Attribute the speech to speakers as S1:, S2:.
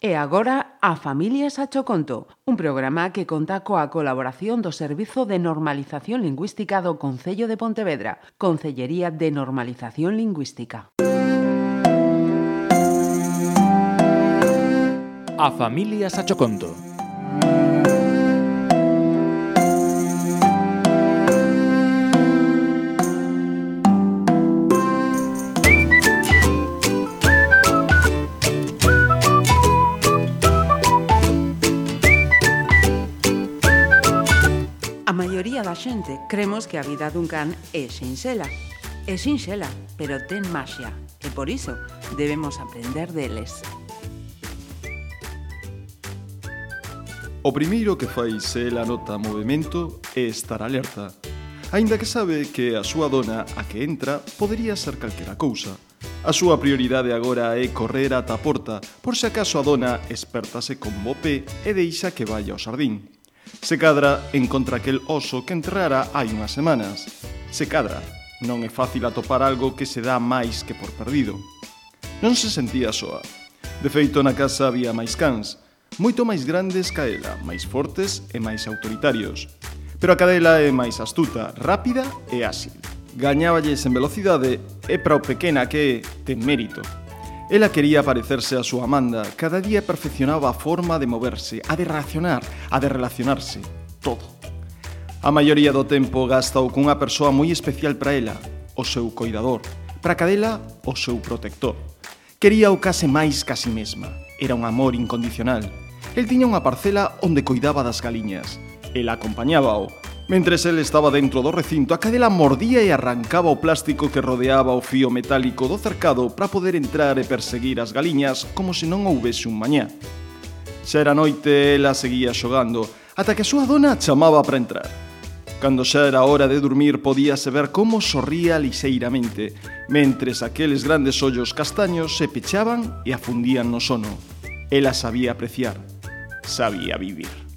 S1: E agora a Familias a Choconto, un programa que conta coa colaboración do Servizo de Normalización Lingüística do Concello de Pontevedra, Concellería de Normalización Lingüística.
S2: A Familias a Choconto
S1: maioría da xente cremos que a vida dun can é sinxela. É sinxela, pero ten maxia, e por iso debemos aprender deles.
S3: O primeiro que fai se ela nota movimento é estar alerta, aínda que sabe que a súa dona a que entra podería ser calquera cousa. A súa prioridade agora é correr ata a porta, por se acaso a dona espertase con bopé e deixa que vaya ao sardín. Se cadra, encontra aquel oso que enterrara hai unhas semanas. Se cadra, non é fácil atopar algo que se dá máis que por perdido. Non se sentía soa. De feito, na casa había máis cans, moito máis grandes ca ela, máis fortes e máis autoritarios. Pero a cadela é máis astuta, rápida e áxil. Gañáballes en velocidade e para o pequena que é, ten mérito. Ela quería parecerse a súa Amanda. Cada día perfeccionaba a forma de moverse, a de reaccionar, a de relacionarse. Todo. A maioría do tempo gastao cunha persoa moi especial para ela, o seu coidador. Para cadela, o seu protector. Quería o case máis que a si mesma. Era un amor incondicional. El tiña unha parcela onde coidaba das galiñas. Ela acompañábao, Mentres el estaba dentro do recinto, a cadela mordía e arrancaba o plástico que rodeaba o fío metálico do cercado para poder entrar e perseguir as galiñas como se non houvese un mañá. Xa era noite, ela seguía xogando, ata que a súa dona chamaba para entrar. Cando xa era hora de dormir podíase ver como sorría lixeiramente, mentres aqueles grandes ollos castaños se pechaban e afundían no sono. Ela sabía apreciar, sabía vivir.